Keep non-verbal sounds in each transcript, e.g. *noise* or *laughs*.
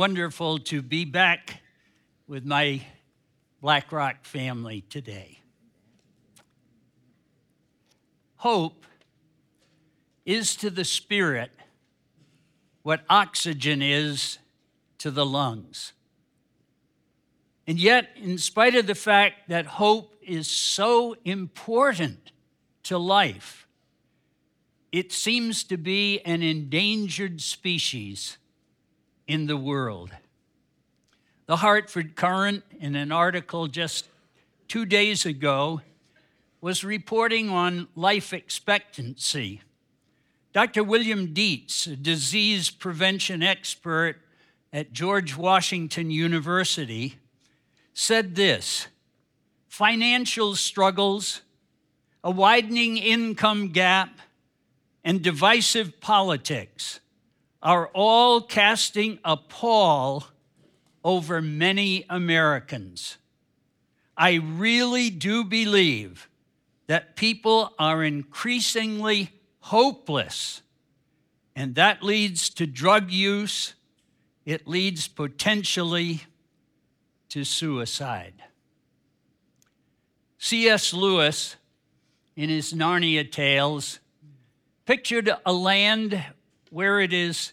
wonderful to be back with my Black Rock family today. Hope is to the spirit what oxygen is to the lungs. And yet, in spite of the fact that hope is so important to life, it seems to be an endangered species in the world. The Hartford Courant, in an article just two days ago, was reporting on life expectancy. Dr. William Dietz, a disease prevention expert at George Washington University, said this financial struggles, a widening income gap, and divisive politics are all casting a pall over many Americans. I really do believe that people are increasingly hopeless, and that leads to drug use, it leads potentially to suicide. C.S. Lewis, in his Narnia tales, pictured a land where it is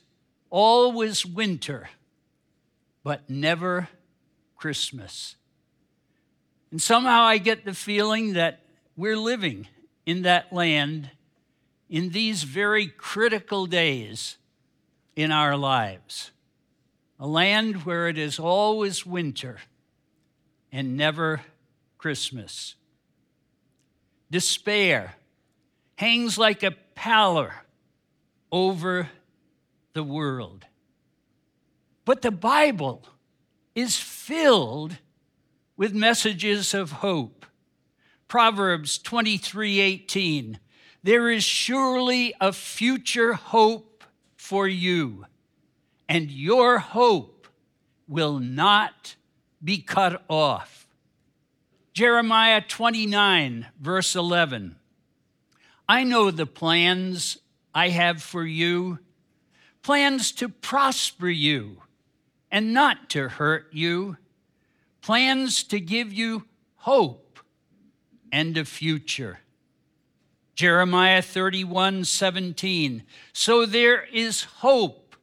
always winter, but never Christmas. And somehow I get the feeling that we're living in that land in these very critical days in our lives. A land where it is always winter and never Christmas. Despair hangs like a pallor over the world. But the Bible is filled with messages of hope. Proverbs 23 18. There is surely a future hope for you, and your hope will not be cut off. Jeremiah 29, verse 11. I know the plans I have for you plans to prosper you and not to hurt you, plans to give you hope and a future. Jeremiah 31 17. So there is hope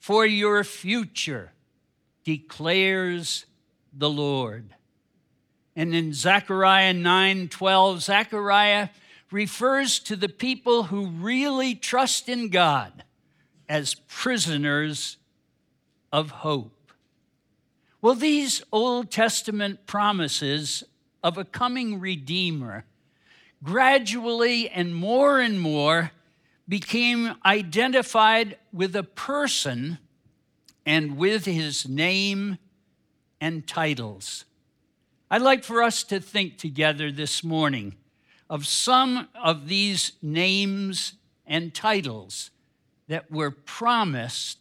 for your future, declares the Lord. And in Zechariah 9 12, Zechariah refers to the people who really trust in God as prisoners of hope. Well, these Old Testament promises of a coming Redeemer gradually and more and more became identified with a person and with his name and titles. I'd like for us to think together this morning of some of these names and titles that were promised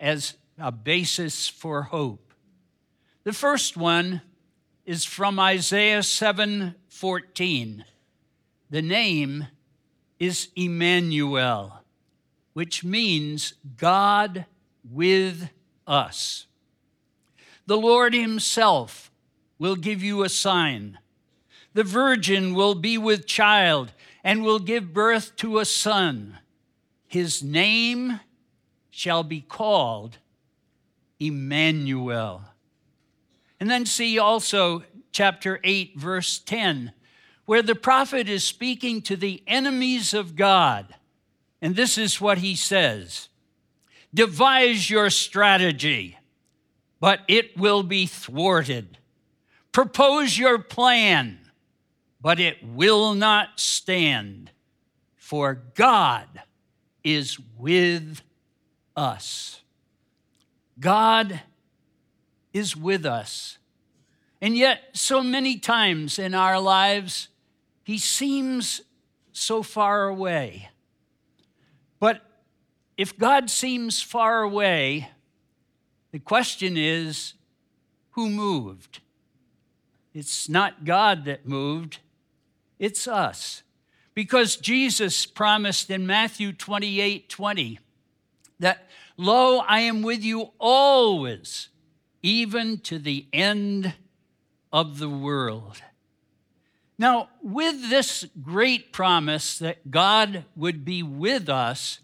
as a basis for hope. The first one is from Isaiah 7:14. The name is Emmanuel, which means God with us. The Lord himself will give you a sign. The virgin will be with child and will give birth to a son. His name shall be called Emmanuel. And then see also chapter 8, verse 10, where the prophet is speaking to the enemies of God. And this is what he says Devise your strategy, but it will be thwarted. Propose your plan but it will not stand, for God is with us. God is with us. And yet, so many times in our lives, He seems so far away. But if God seems far away, the question is who moved? It's not God that moved, it's us. Because Jesus promised in Matthew 28 20 that Lo, I am with you always, even to the end of the world. Now, with this great promise that God would be with us,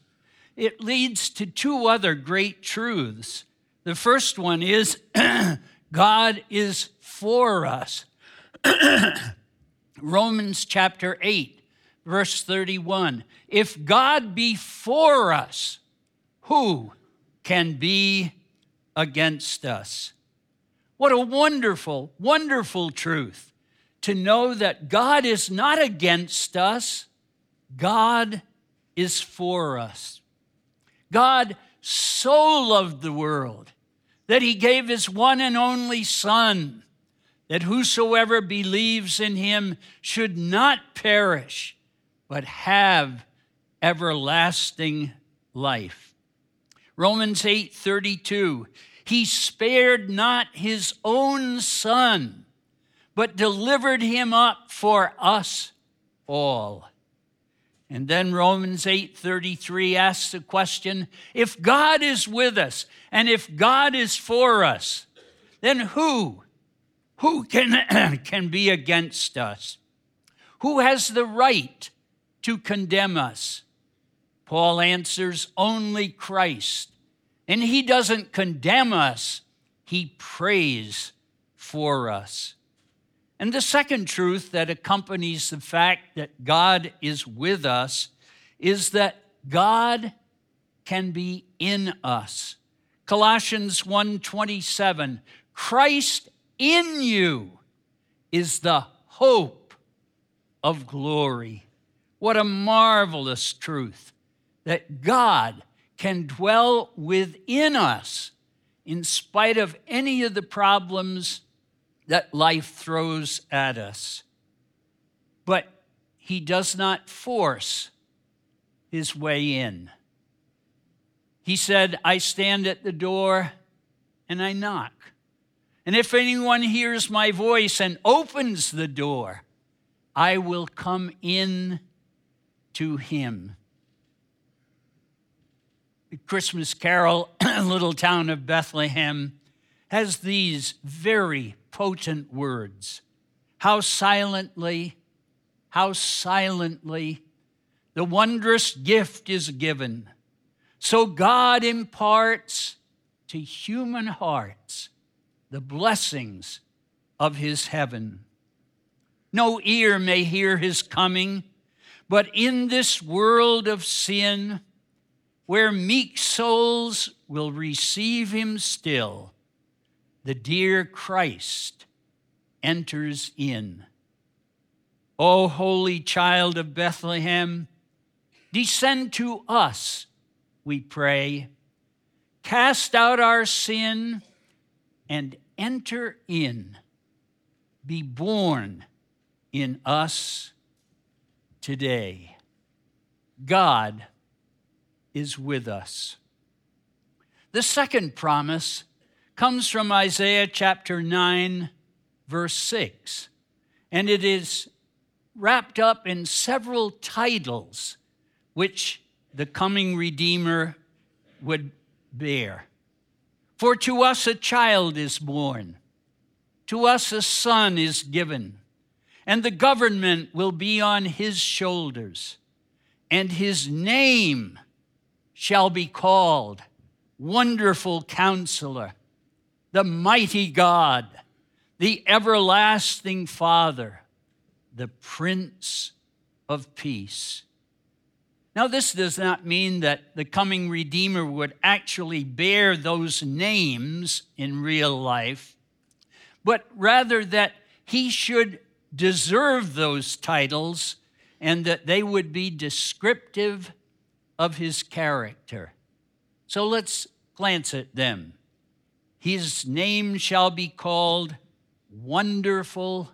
it leads to two other great truths. The first one is *clears throat* God is for us. *clears throat* Romans chapter 8, verse 31. If God be for us, who can be against us? What a wonderful, wonderful truth to know that God is not against us, God is for us. God so loved the world that he gave his one and only Son, that whosoever believes in him should not perish, but have everlasting life. Romans 8 32, he spared not his own son, but delivered him up for us all. And then Romans 8:33 asks the question, if God is with us and if God is for us, then who who can *clears throat* can be against us? Who has the right to condemn us? Paul answers, only Christ. And he doesn't condemn us, he prays for us. And the second truth that accompanies the fact that God is with us is that God can be in us. Colossians 1:27 Christ in you is the hope of glory. What a marvelous truth that God can dwell within us in spite of any of the problems that life throws at us. But he does not force his way in. He said, I stand at the door and I knock. And if anyone hears my voice and opens the door, I will come in to him. The Christmas carol, *clears throat* Little Town of Bethlehem, has these very potent words. How silently, how silently the wondrous gift is given. So God imparts to human hearts the blessings of his heaven. No ear may hear his coming, but in this world of sin, where meek souls will receive him still, the dear Christ enters in. O holy child of Bethlehem, descend to us, we pray. Cast out our sin and enter in. Be born in us today. God is with us. The second promise comes from Isaiah chapter 9, verse 6, and it is wrapped up in several titles which the coming Redeemer would bear. For to us a child is born, to us a son is given, and the government will be on his shoulders, and his name shall be called Wonderful Counselor the mighty God, the everlasting Father, the Prince of Peace. Now, this does not mean that the coming Redeemer would actually bear those names in real life, but rather that he should deserve those titles and that they would be descriptive of his character. So let's glance at them. His name shall be called Wonderful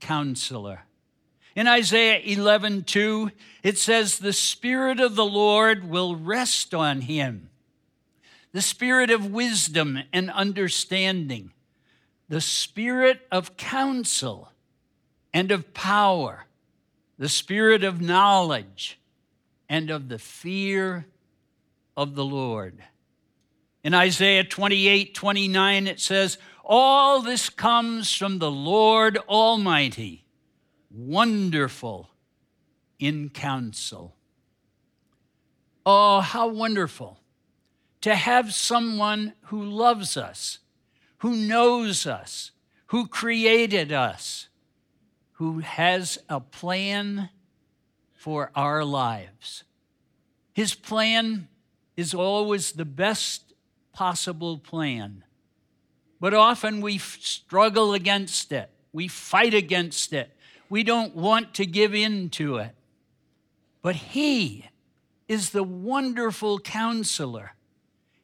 Counselor. In Isaiah 11, 2, it says, The Spirit of the Lord will rest on him, the Spirit of wisdom and understanding, the Spirit of counsel and of power, the Spirit of knowledge and of the fear of the Lord. In Isaiah 28 29, it says, All this comes from the Lord Almighty, wonderful in counsel. Oh, how wonderful to have someone who loves us, who knows us, who created us, who has a plan for our lives. His plan is always the best possible plan. But often we struggle against it. We fight against it. We don't want to give in to it. But He is the wonderful counselor.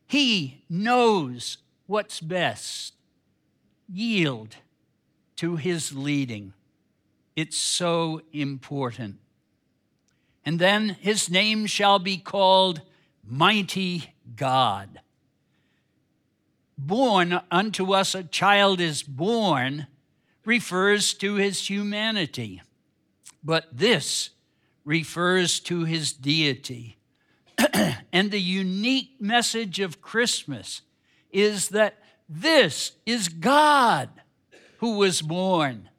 He knows what's best. Yield to His leading. It's so important. And then his name shall be called Mighty God. Born unto us a child is born refers to his humanity, but this refers to his deity. *clears throat* and the unique message of Christmas is that this is God who was born,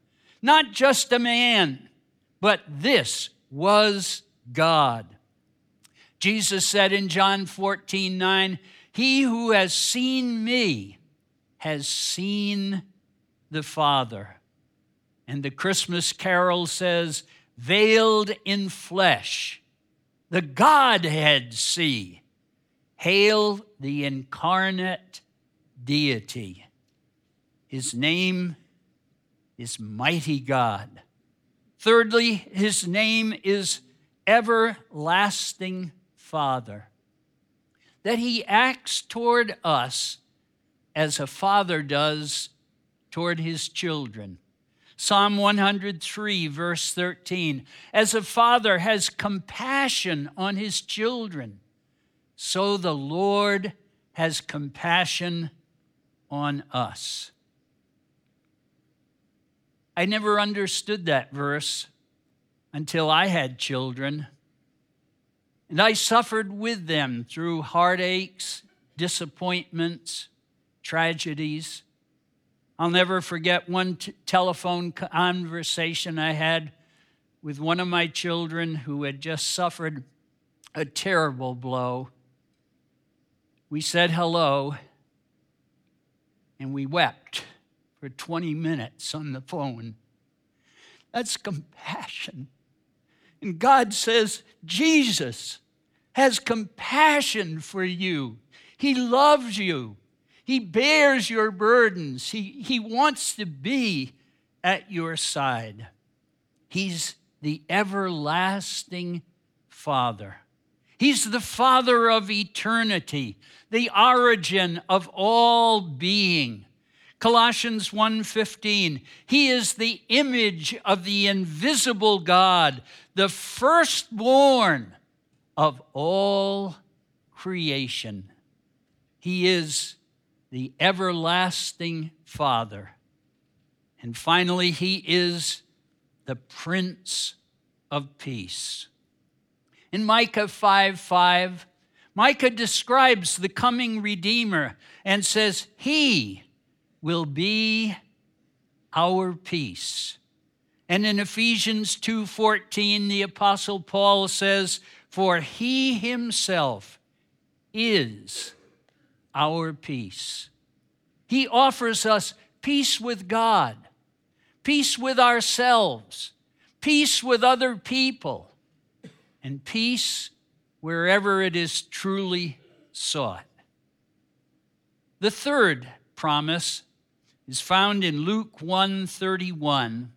not just a man, but this was God. Jesus said in John 14, 9, He who has seen me has seen the Father. And the Christmas carol says, Veiled in flesh, the Godhead see. Hail the incarnate deity. His name is Mighty God. Thirdly, his name is everlasting Father, that he acts toward us as a father does toward his children. Psalm 103, verse 13 As a father has compassion on his children, so the Lord has compassion on us. I never understood that verse until I had children. And I suffered with them through heartaches, disappointments, tragedies. I'll never forget one t- telephone conversation I had with one of my children who had just suffered a terrible blow. We said hello and we wept for 20 minutes on the phone. That's compassion. And God says, Jesus has compassion for you. He loves you. He bears your burdens. He, he wants to be at your side. He's the everlasting Father. He's the Father of eternity, the origin of all being. Colossians 1:15 He is the image of the invisible God, the firstborn of all creation. He is the everlasting Father. And finally, He is the Prince of Peace. In Micah 5 5, Micah describes the coming Redeemer and says, He will be our peace. And in Ephesians 2:14 the apostle Paul says, "For he himself is our peace." He offers us peace with God, peace with ourselves, peace with other people, and peace wherever it is truly sought. The third promise is found in Luke 131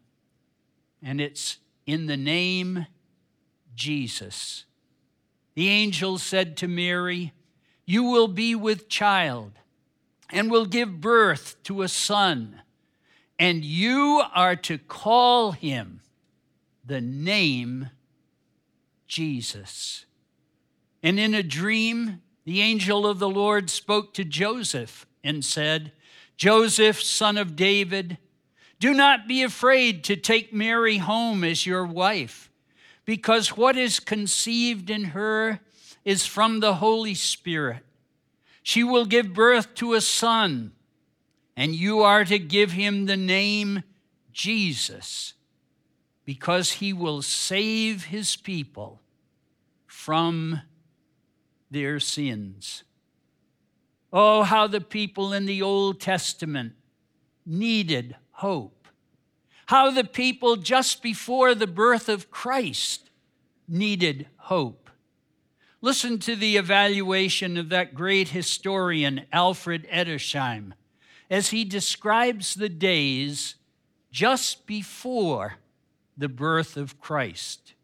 and it's in the name Jesus. The angel said to Mary, "You will be with child and will give birth to a son, and you are to call him the name Jesus." And in a dream, the angel of the Lord spoke to Joseph and said, Joseph, son of David, do not be afraid to take Mary home as your wife, because what is conceived in her is from the Holy Spirit. She will give birth to a son, and you are to give him the name Jesus, because he will save his people from their sins. Oh, how the people in the Old Testament needed hope. How the people just before the birth of Christ needed hope. Listen to the evaluation of that great historian, Alfred Edersheim, as he describes the days just before the birth of Christ.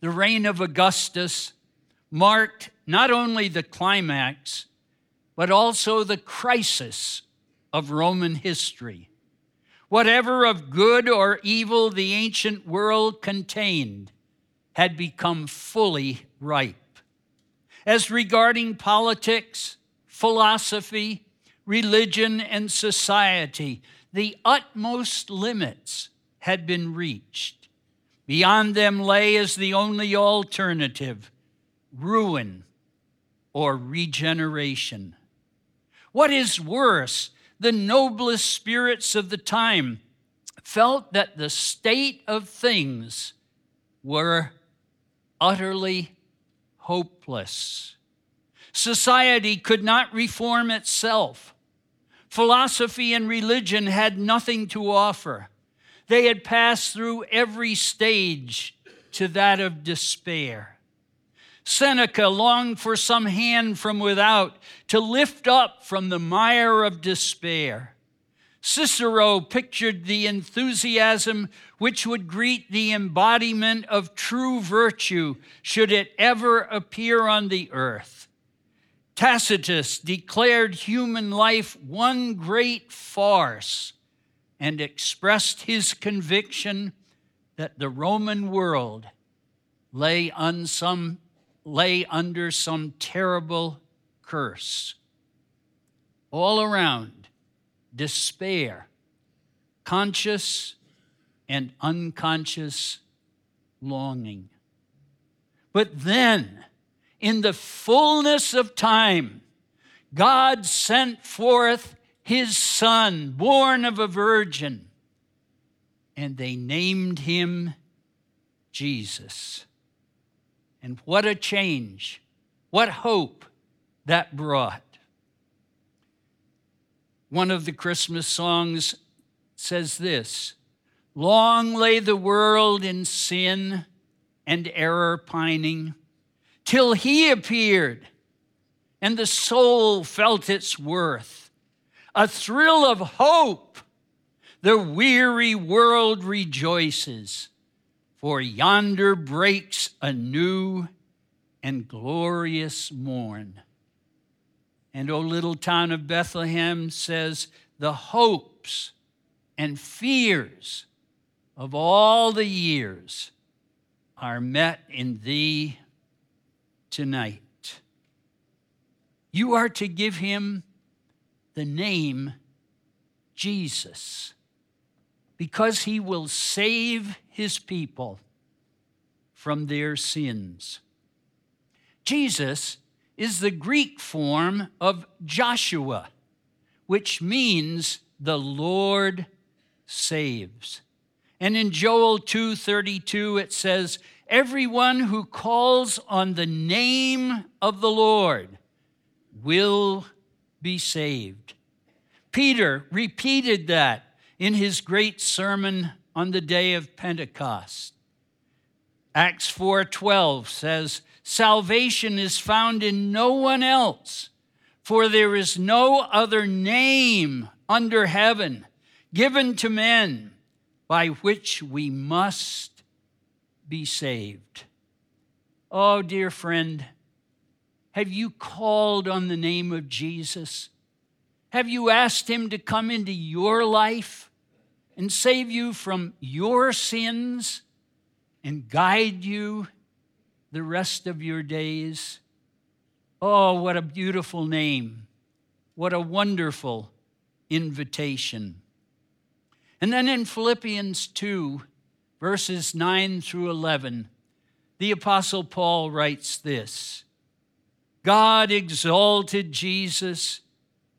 The reign of Augustus marked not only the climax, but also the crisis of Roman history. Whatever of good or evil the ancient world contained had become fully ripe. As regarding politics, philosophy, religion, and society, the utmost limits had been reached. Beyond them lay as the only alternative ruin or regeneration. What is worse, the noblest spirits of the time felt that the state of things were utterly hopeless. Society could not reform itself. Philosophy and religion had nothing to offer. They had passed through every stage to that of despair. Seneca longed for some hand from without to lift up from the mire of despair. Cicero pictured the enthusiasm which would greet the embodiment of true virtue should it ever appear on the earth. Tacitus declared human life one great farce and expressed his conviction that the Roman world lay, on some, lay under some terrible curse. All around, despair, conscious and unconscious longing. But then, in the fullness of time, God sent forth his son, born of a virgin, and they named him Jesus. And what a change, what hope that brought. One of the Christmas songs says this Long lay the world in sin and error pining, till he appeared, and the soul felt its worth. A thrill of hope, the weary world rejoices, for yonder breaks a new and glorious morn. And, O little town of Bethlehem says, the hopes and fears of all the years are met in thee tonight. You are to give him the name Jesus because he will save his people from their sins. Jesus is the Greek form of Joshua, which means the Lord saves. And in Joel 2:32 it says, "Everyone who calls on the name of the Lord will be saved." Peter repeated that in his great sermon on the day of Pentecost. Acts 4:12 says, Salvation is found in no one else, for there is no other name under heaven given to men by which we must be saved. Oh, dear friend, have you called on the name of Jesus? Have you asked him to come into your life and save you from your sins and guide you the rest of your days. Oh, what a beautiful name. What a wonderful invitation. And then in Philippians 2, verses 9 through 11, the Apostle Paul writes this God exalted Jesus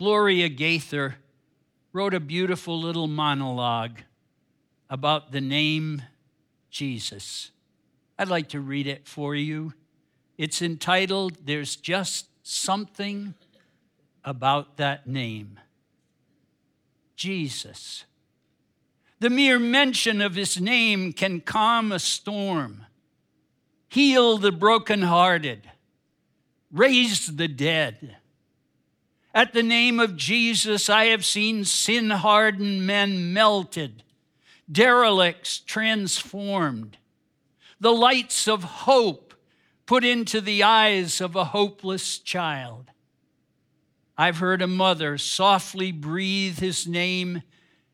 Gloria Gaither wrote a beautiful little monologue about the name Jesus. I'd like to read it for you. It's entitled, There's Just Something About That Name. Jesus. The mere mention of his name can calm a storm, heal the brokenhearted, raise the dead at the name of Jesus, I have seen sin hardened men melted, derelicts transformed, the lights of hope put into the eyes of a hopeless child. I've heard a mother softly breathe his name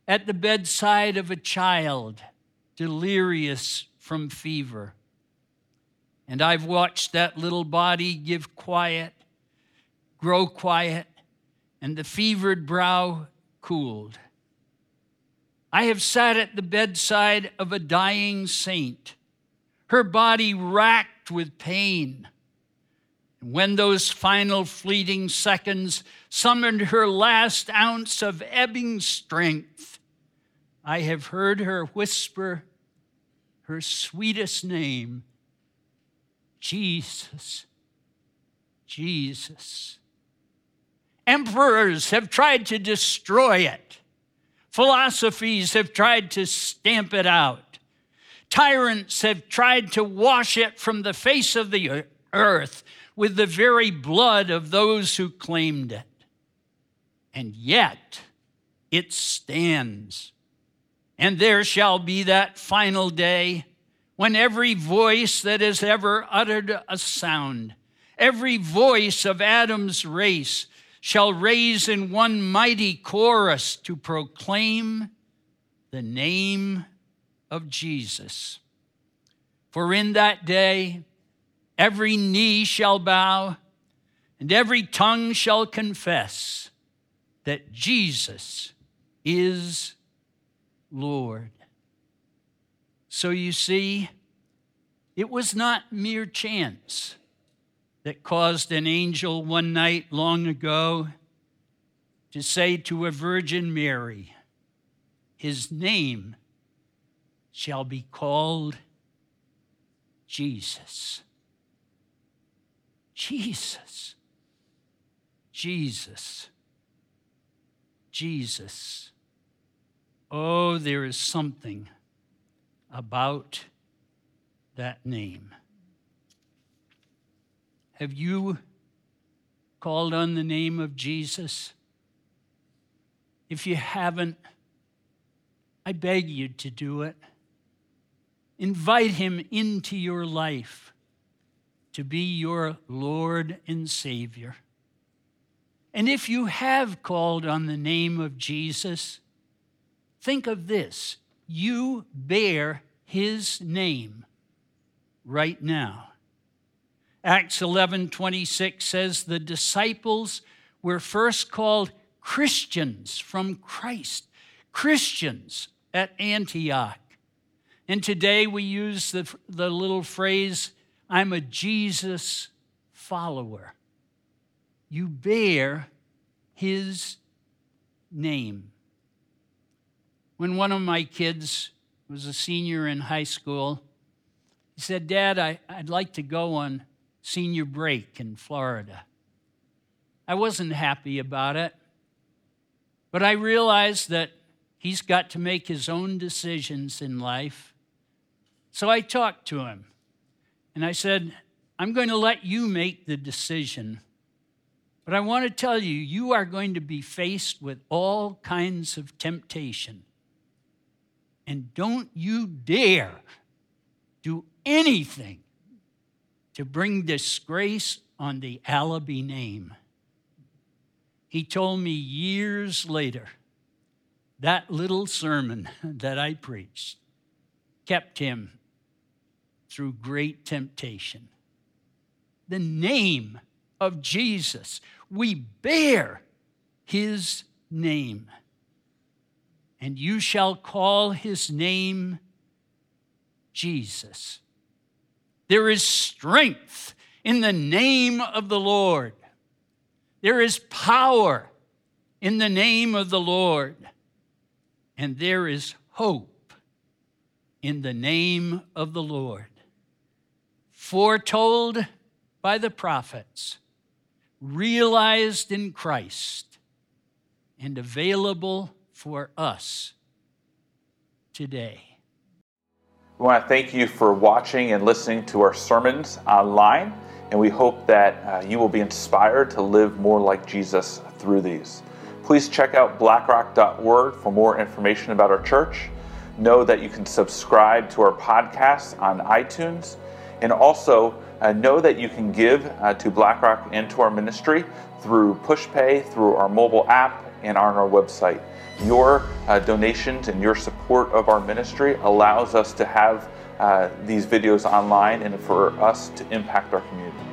at the bedside of a child delirious from fever. And I've watched that little body give quiet, grow quiet, and the fevered brow cooled. I have sat at the bedside of a dying saint, her body racked with pain. And when those final fleeting seconds summoned her last ounce of ebbing strength, I have heard her whisper her sweetest name Jesus, Jesus. Emperors have tried to destroy it. Philosophies have tried to stamp it out. Tyrants have tried to wash it from the face of the earth with the very blood of those who claimed it. And yet it stands. And there shall be that final day when every voice that has ever uttered a sound, every voice of Adam's race, shall raise in one mighty chorus to proclaim the name of Jesus. For in that day every knee shall bow and every tongue shall confess that Jesus is Lord. So you see, it was not mere chance that caused an angel one night long ago to say to a Virgin Mary, His name shall be called Jesus. Jesus. Jesus. Jesus. Oh, there is something about that name. Have you called on the name of Jesus? If you haven't, I beg you to do it. Invite him into your life to be your Lord and Savior. And if you have called on the name of Jesus, think of this you bear his name right now. Acts 11 26 says the disciples were first called Christians from Christ, Christians at Antioch. And today we use the, the little phrase, I'm a Jesus follower. You bear his name. When one of my kids was a senior in high school, he said, Dad, I, I'd like to go on senior break in Florida. I wasn't happy about it, but I realized that he's got to make his own decisions in life. So I talked to him and I said, I'm going to let you make the decision. But I want to tell you, you are going to be faced with all kinds of temptation. And don't you dare do anything to bring disgrace on the Allaby name. He told me years later that little sermon *laughs* that I preached kept him through great temptation. The name of Jesus, we bear his name. And you shall call his name Jesus. There is strength in the name of the Lord. There is power in the name of the Lord. And there is hope in the name of the Lord. Foretold by the prophets, realized in Christ, and available for us today. We want to thank you for watching and listening to our sermons online, and we hope that uh, you will be inspired to live more like Jesus through these. Please check out blackrock.org for more information about our church. Know that you can subscribe to our podcast on iTunes, and also uh, know that you can give uh, to BlackRock and to our ministry through PushPay, through our mobile app, and on our website. Your uh, donations and your support of our ministry allows us to have uh, these videos online and for us to impact our community.